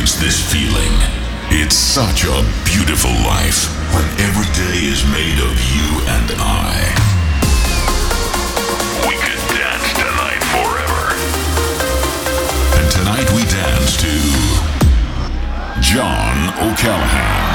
experience this feeling. It's such a beautiful life when every day is made of you and I. We could dance tonight forever. And tonight we dance to John O'Callaghan.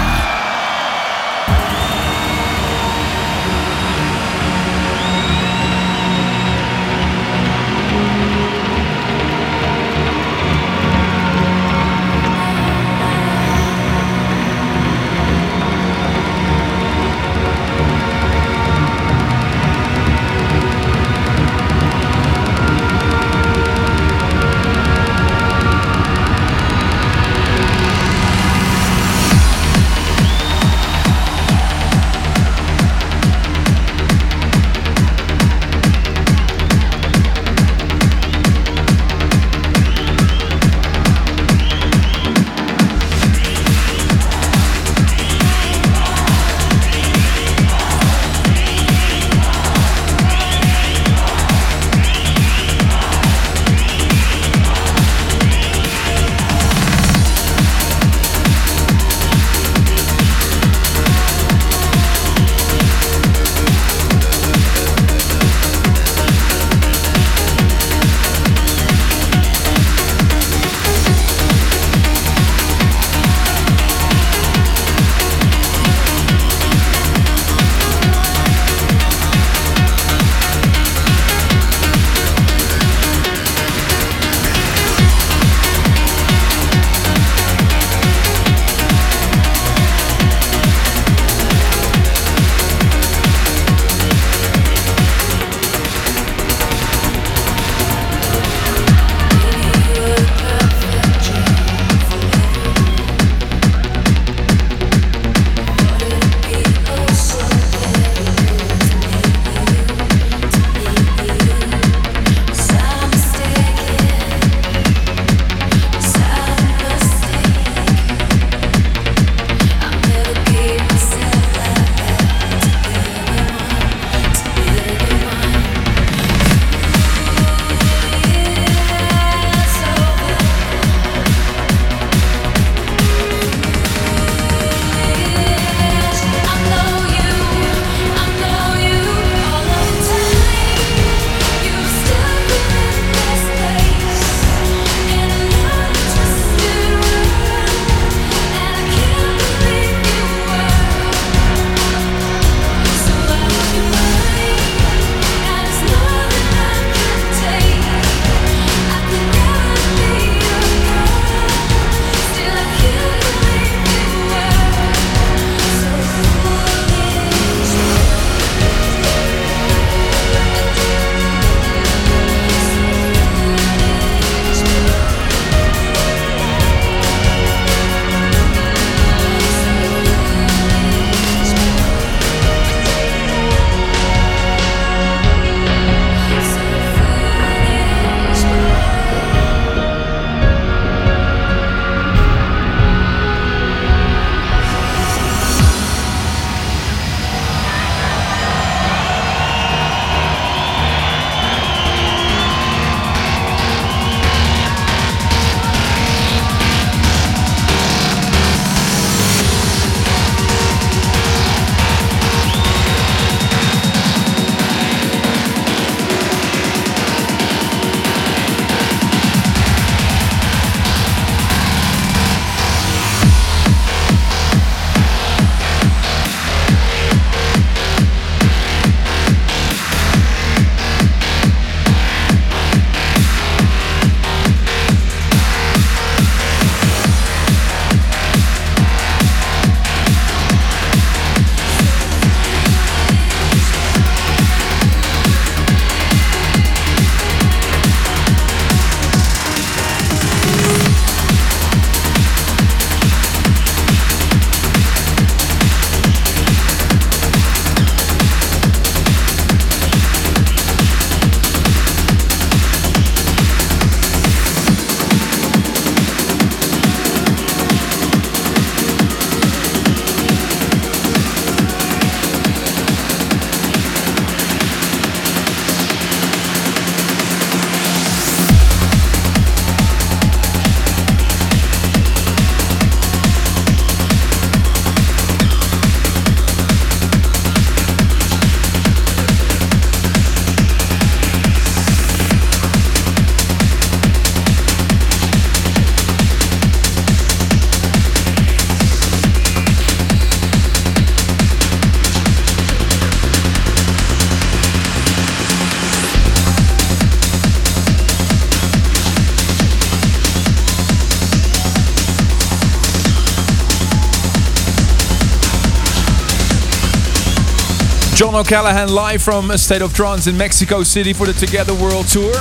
John O'Callaghan live from a State of Trance in Mexico City for the Together World Tour.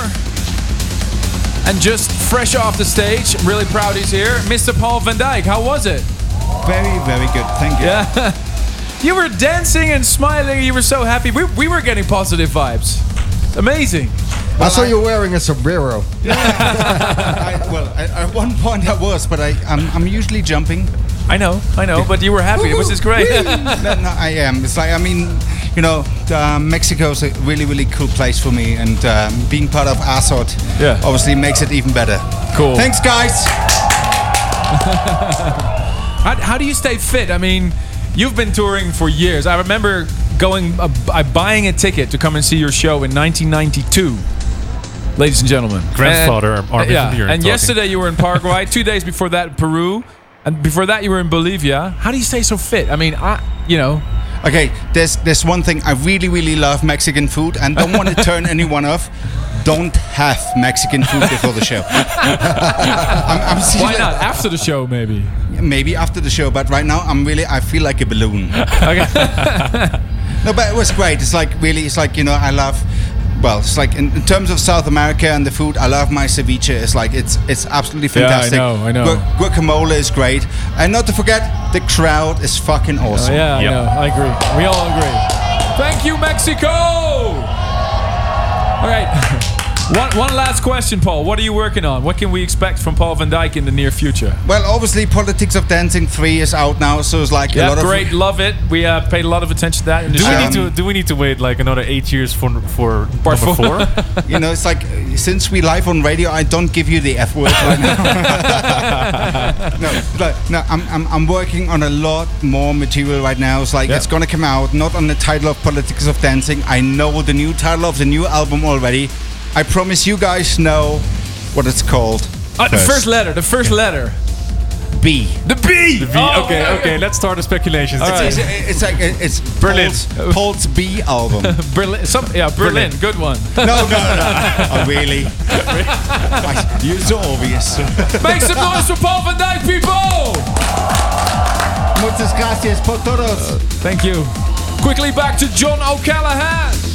And just fresh off the stage, really proud he's here, Mr. Paul van Dyk. How was it? Very, very good. Thank you. Yeah. you were dancing and smiling. You were so happy. We, we were getting positive vibes. Amazing. I saw you wearing a sombrero. I, well, I, at one point I was, but I, I'm, I'm usually jumping. I know, I know, but you were happy. It was just great. no, no, I am. It's like I mean, you know, uh, Mexico's a really, really cool place for me, and um, being part of ASOT Yeah. obviously makes it even better. Cool. Thanks, guys. How, how do you stay fit? I mean, you've been touring for years. I remember going, uh, uh, buying a ticket to come and see your show in 1992. Ladies and gentlemen, Grandfather And- Armin yeah. And talking. yesterday you were in Paraguay. Two days before that, Peru, and before that you were in Bolivia. How do you stay so fit? I mean, I, you know, Okay, there's there's one thing I really, really love Mexican food, and don't want to turn anyone off. Don't have Mexican food before the show. I'm, I'm why not after the show? Maybe. Maybe after the show, but right now I'm really I feel like a balloon. Okay. No, but it was great. It's like really, it's like you know, I love. Well, it's like in, in terms of South America and the food, I love my ceviche. It's like it's it's absolutely fantastic. Yeah, I fantastic. know, I know. Gu- guacamole is great, and not to forget, the crowd is fucking Oh, awesome. yeah, Yep. I know. I agree. We all agree. Thank you, Mexico. All right. One, one last question, Paul. What are you working on? What can we expect from Paul van Dyk in the near future? Well, obviously, Politics of Dancing three is out now, so it's like a lot great. of Great, Love it. We uh, paid a lot of attention to that in the Do we need to? Do we need to wait like another eight years for for Part four. four? you know, it's like since we live on radio, I don't give you the F word right now. no, but no, I'm, I'm, I'm working on a lot more material right now. It's like Yeah. it's gonna come out not on the title of Politics of Dancing. I know the new title of the new album already. I promise you guys know what it's called. Uh, the first letter. The first letter. B. The B. The V. Oh, okay, okay. Let's start the speculations. All right. It's, it's like it's Berlin. Paul's, Paul's B album. Berlin. Some, yeah, Berlin. Good one. no, no, no. Oh, really? You're so obvious. Make some noise for Paul van Dyk, people. Muchas gracias por todos. Thank you. Quickly back to John O'Callaghan.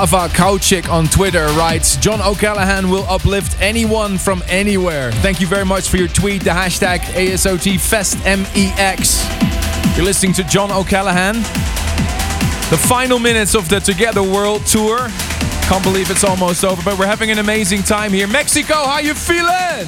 Bava Kauchik on Twitter writes John O'Callaghan will uplift anyone from anywhere. Thank you very much for your tweet, the hashtag ASOTFestMEX. You're listening to John O'Callaghan. The final minutes of the Together World Tour. Can't believe it's almost over, but we're having an amazing time here. Mexico, how you feeling?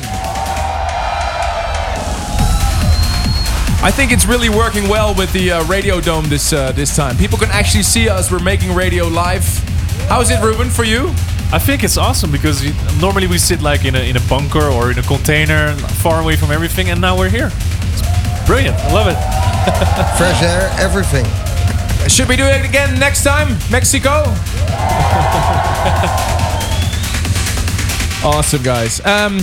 I think it's really working well with the uh, Radio Dome this uh, this time. People can actually see us. We're making radio live. How's it, Ruben, for you? I think it's awesome because you, normally we sit like in a, in a bunker or in a container, far away from everything, and now we're here. It's brilliant. I love it. Fresh air, everything. Should we do it again next time, Mexico? awesome, guys. Um,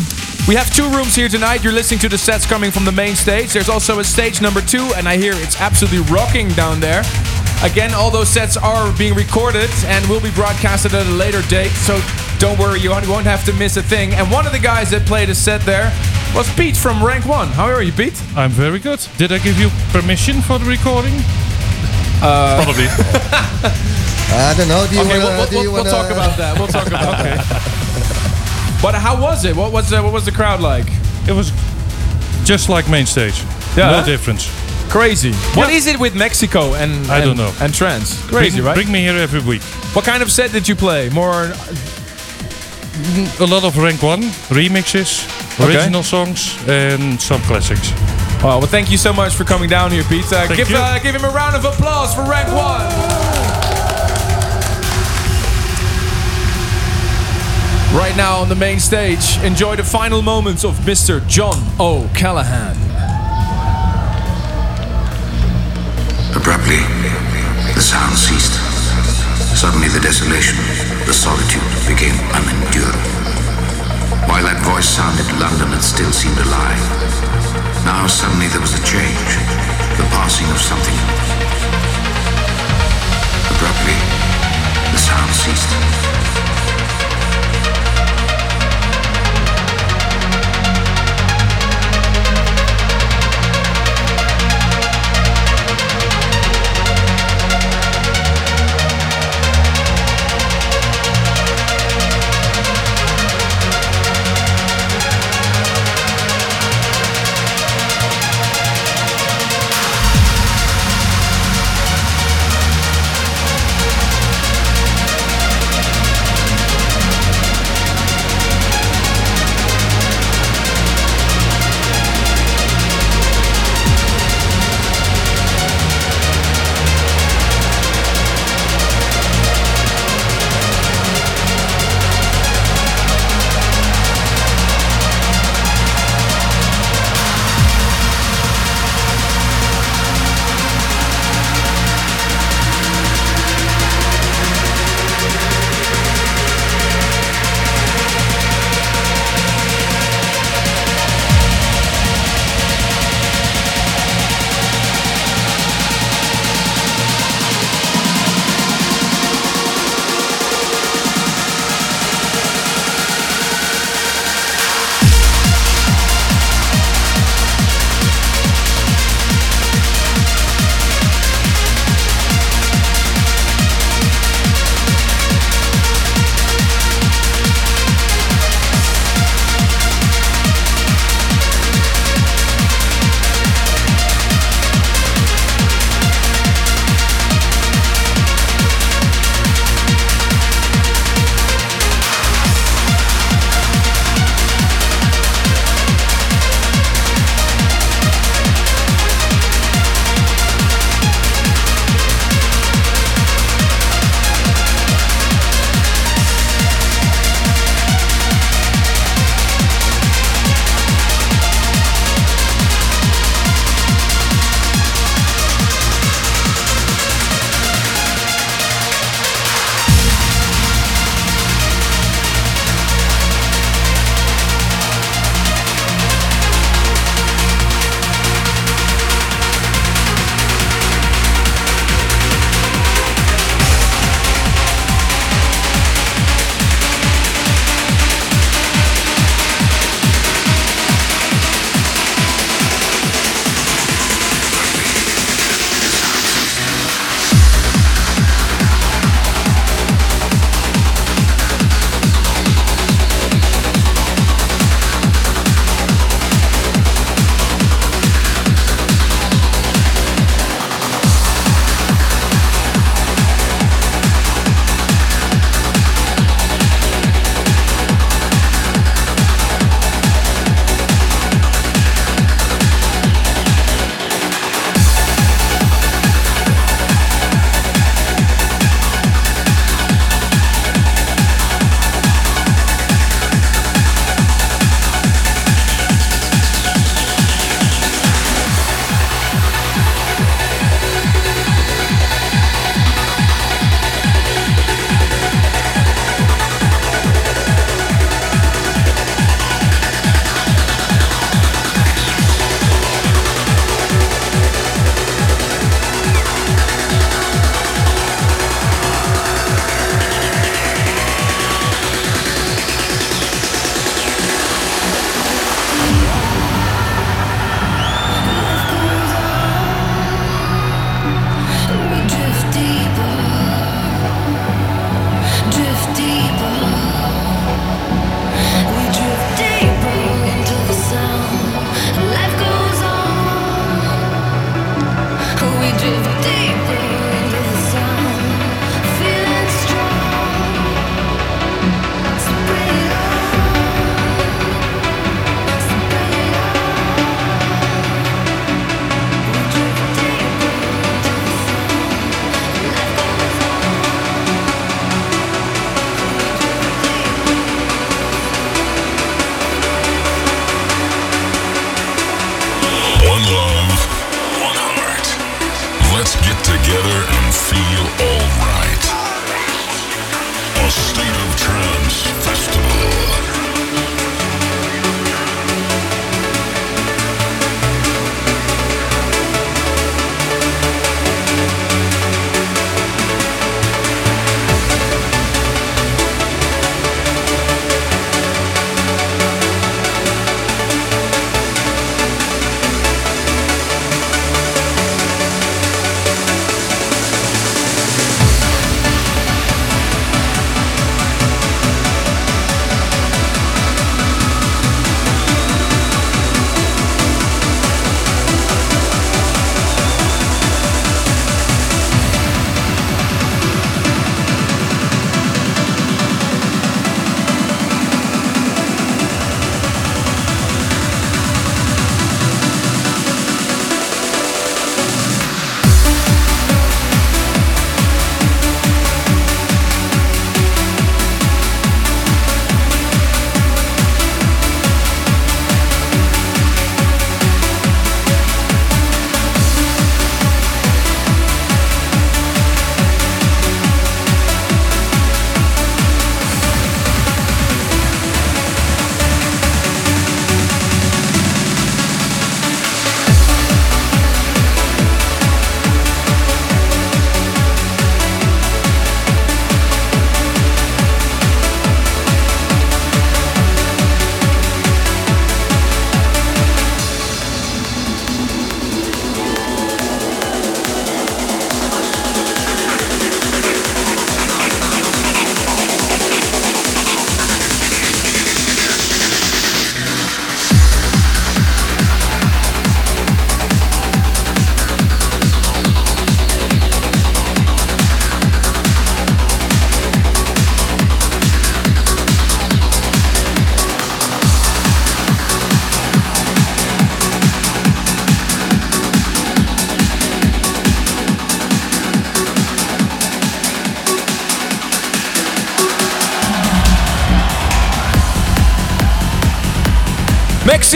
we have two rooms here tonight. You're listening to the sets coming from the main stage. There's also a stage number two, and I hear it's absolutely rocking down there. Again, all those sets are being recorded and will be broadcasted at a later date, so don't worry, you won't have to miss a thing. And one of the guys that played a set there was Pete from Rank One. How are you, Pete? I'm very good. Did I give you permission for the recording? Probably. I don't know. Do you Okay, wanna, we'll, we'll, you we'll wanna, talk about that. We'll talk about that. But how was it? What was uh, what was the crowd like? It was just like main stage. Yeah. No difference. Crazy. What is it with Mexico and I and- don't know. and trance? Crazy, bring, right? Bring me here every week. what kind of set did you play? More A lot of rank one remixes, Okay. original songs, and some classics. Well, well, thank you so much for coming down here, Pete. Uh, Thank give you. uh, give him a round of applause for Rank One. Right now on the main stage, enjoy the final moments of Mr. John O'Callaghan. Abruptly, the sound ceased. Suddenly, the desolation, the solitude became unendurable. While that voice sounded, London had still seemed alive. Now, suddenly, there was a change, the passing of something. Abruptly, the sound ceased.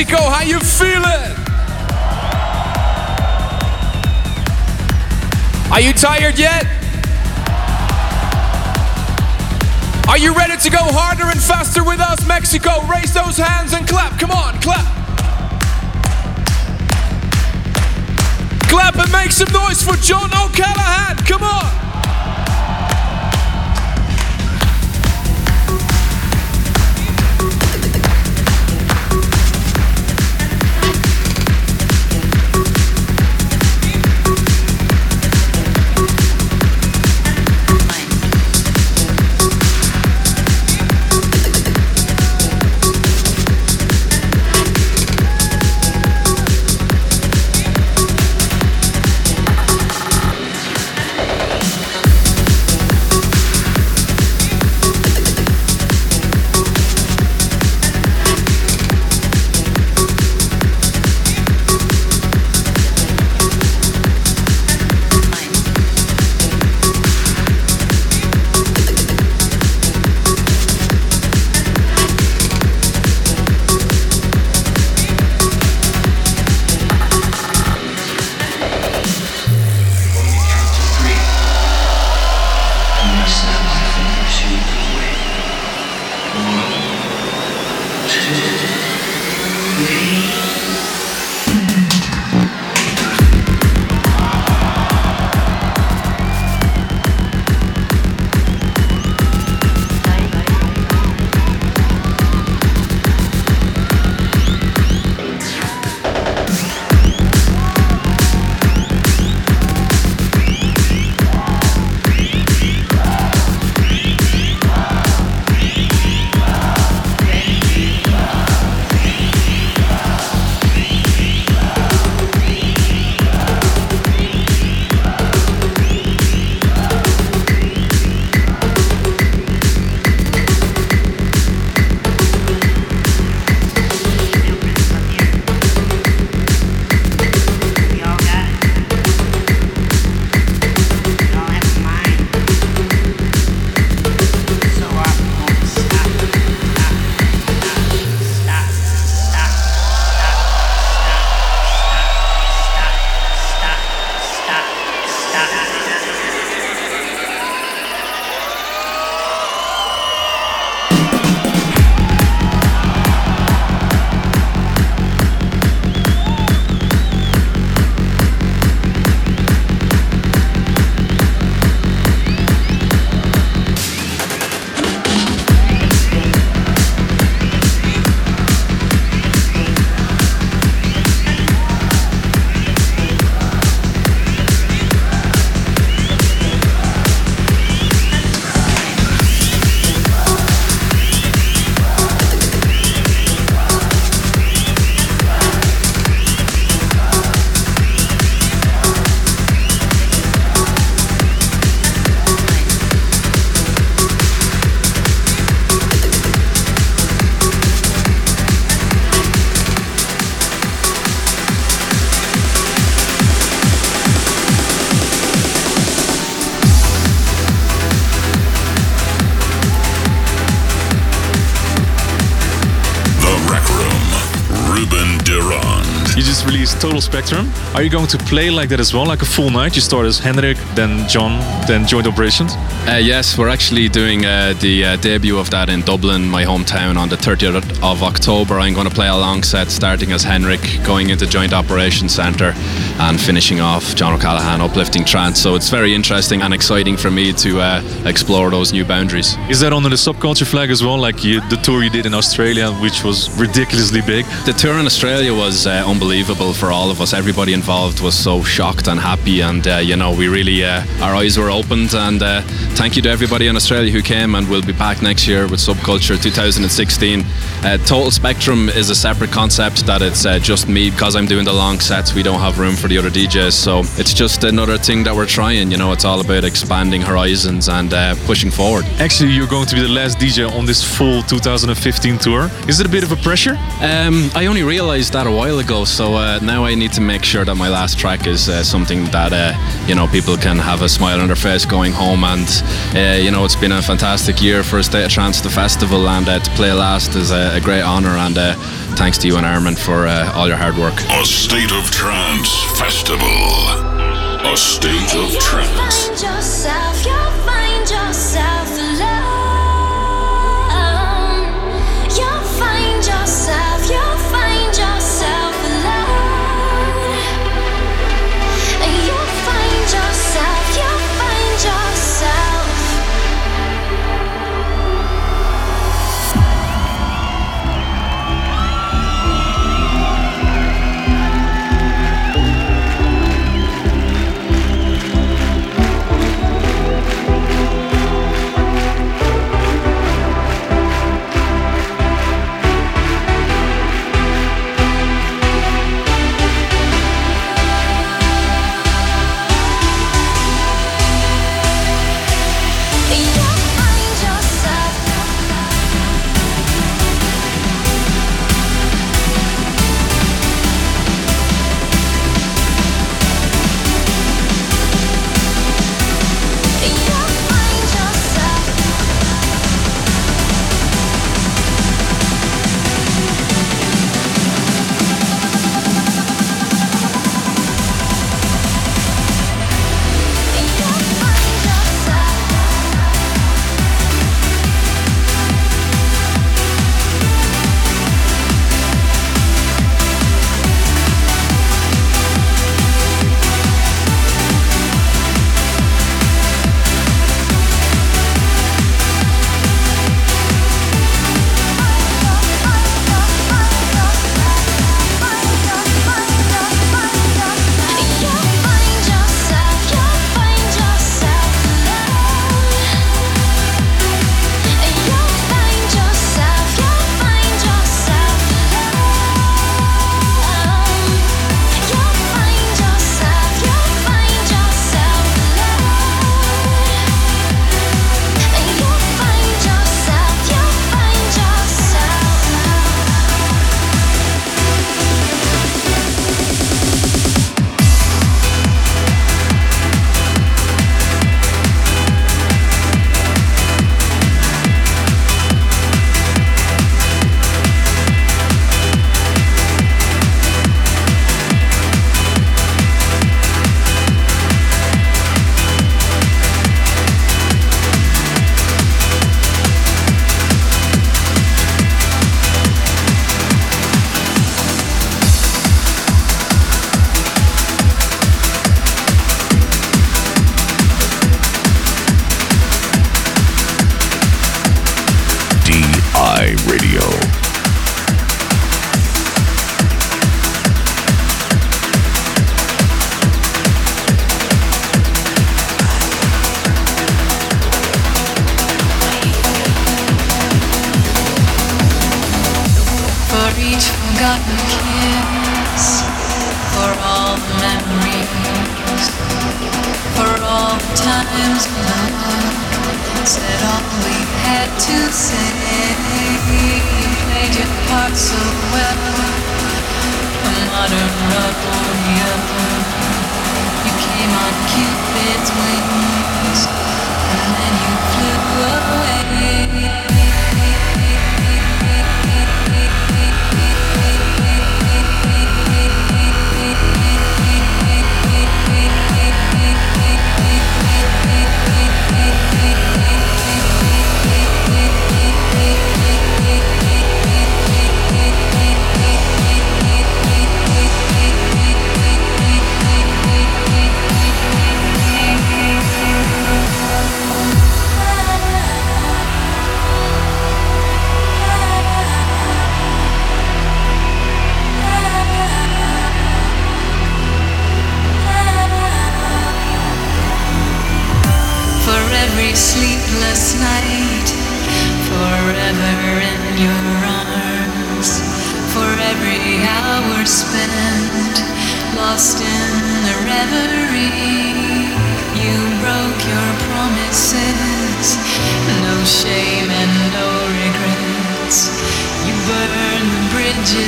Mexico, how you feeling? Are you tired yet? Are you ready to go harder and faster with us, Mexico? Raise those hands and clap. Come on, clap. Clap and make some noise for John O'Callaghan. Come on. Spectrum. Are you going to play like that as well, like a full night? You start as Henrik, then John, then Joint Operations. Uh, yes, we're actually doing uh, the uh, debut of that in Dublin, my hometown, on the 30th of October. I'm going to play a long set, starting as Henrik, going into Joint Operations Centre, and finishing off John O'Callaghan, uplifting trance. So it's very interesting and exciting for me to uh, explore those new boundaries. Is that under the subculture flag as well, like you, the tour you did in Australia, which was ridiculously big? The tour in Australia was uh, unbelievable for all of us. Everybody involved was so shocked and happy, and uh, you know, we really uh, our eyes were opened. And uh, thank you to everybody in Australia who came, and we'll be back next year with Subculture 2016. Uh, Total Spectrum is a separate concept that it's uh, just me because I'm doing the long sets. We don't have room for the other DJs, so it's just another thing that we're trying. You know, it's all about expanding horizons and uh, pushing forward. Actually, you're going to be the last DJ on this full 2015 tour. Is it a bit of a pressure? Um, I only realised that a while ago, so uh, now I need to make sure that my last track is uh, something that uh, you know people can have a smile on their face going home. And uh, you know, it's been a fantastic year for a State of Trance, the festival, and uh, to play last is a, a great honour. And uh, thanks to you and Armin for uh, all your hard work. A State of Trance Festival. A State of Trance.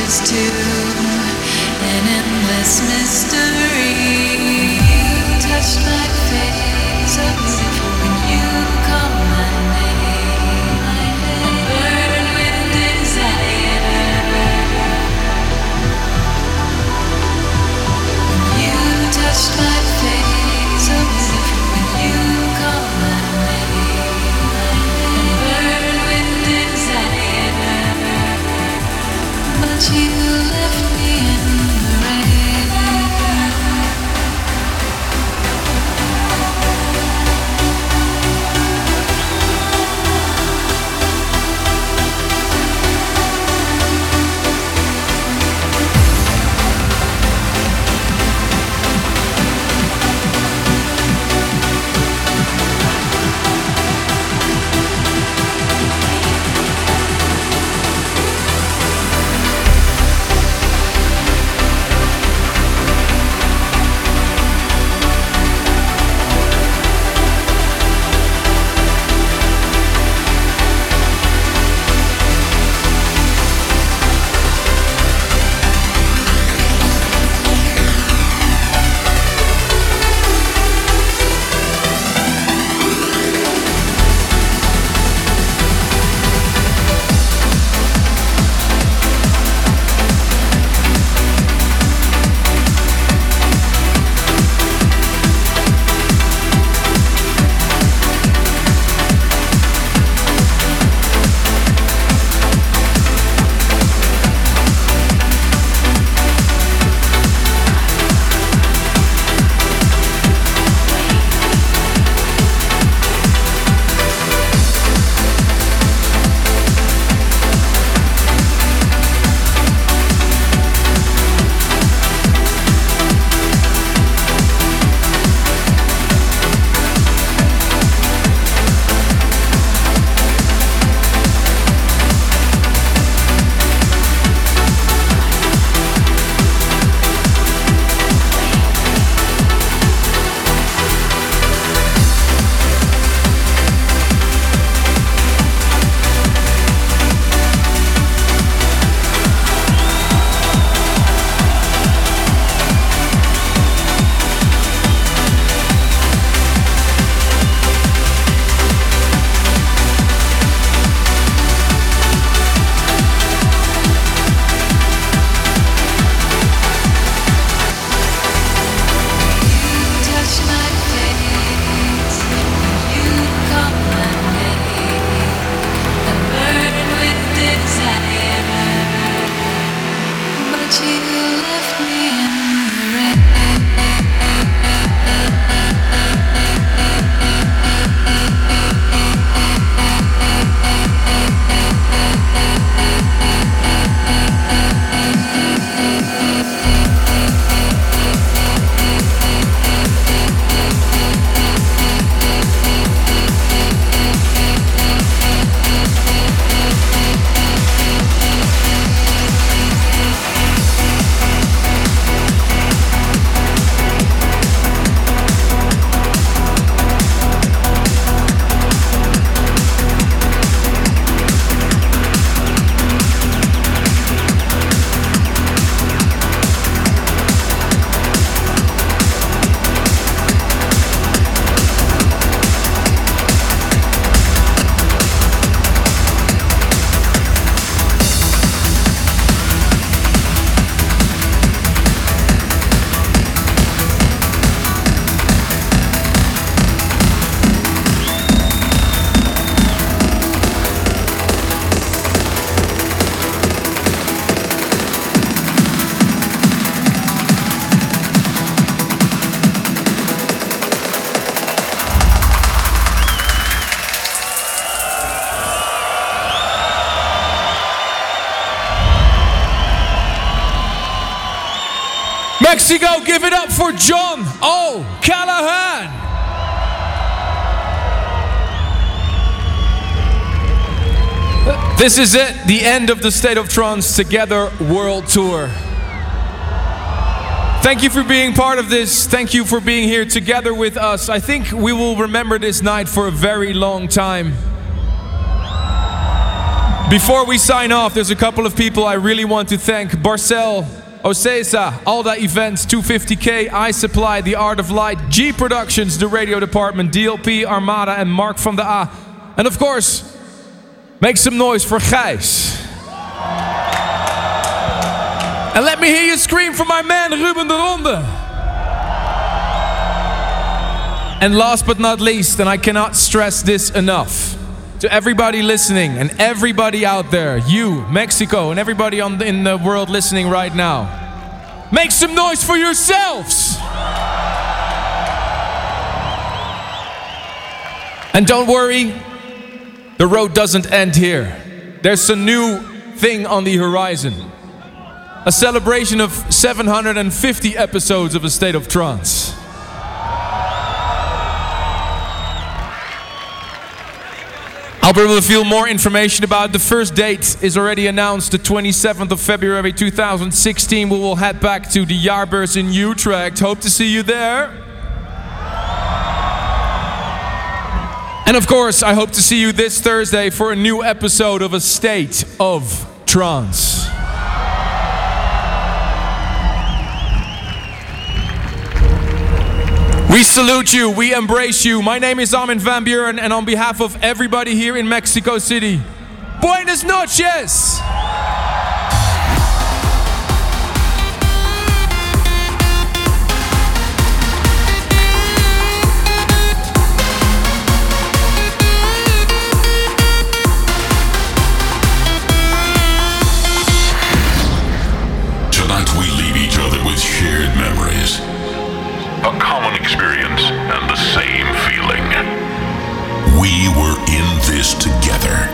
To an endless mystery. Touched my face so John O'Callaghan. This is it, the end of the State of Trance Together World Tour. Thank you for being part of this. Thank you for being here together with us. I think we will remember this night for a very long time. Before we sign off, there's a couple of people I really want to thank. Barcel, Ocesa, Alda Events, 250K, I Supply, The Art of Light, G Productions, The Radio Department, DLP, Armada, and Mark van der A. And of course, make some noise for Gijs. And let me hear you scream for my man Ruben de Ronde. And last but not least, and I cannot stress this enough, to everybody listening and everybody out there, you, Mexico, and everybody on the, in the world listening right now, make some noise for yourselves. And don't worry, the road doesn't end here. There's a new thing on the horizon a celebration of 750 episodes of A State of Trance. Feel more information about the first date is already announced the 27th of February 2016 we will head back to the Jaarbeurs in Utrecht. Hope to see you there. And of course I hope to see you this Thursday for a new episode of A State of Trance We salute you, we embrace you. My name is Armin van Buuren, and on behalf of everybody here in Mexico City, Buenas noches! a common experience, and the same feeling. We were in this together.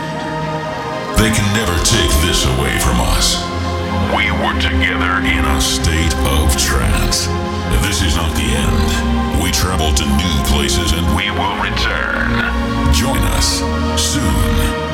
They can never take this away from us. We were together in a state of trance. This is not the end. We travel to new places and we will return. Join us soon.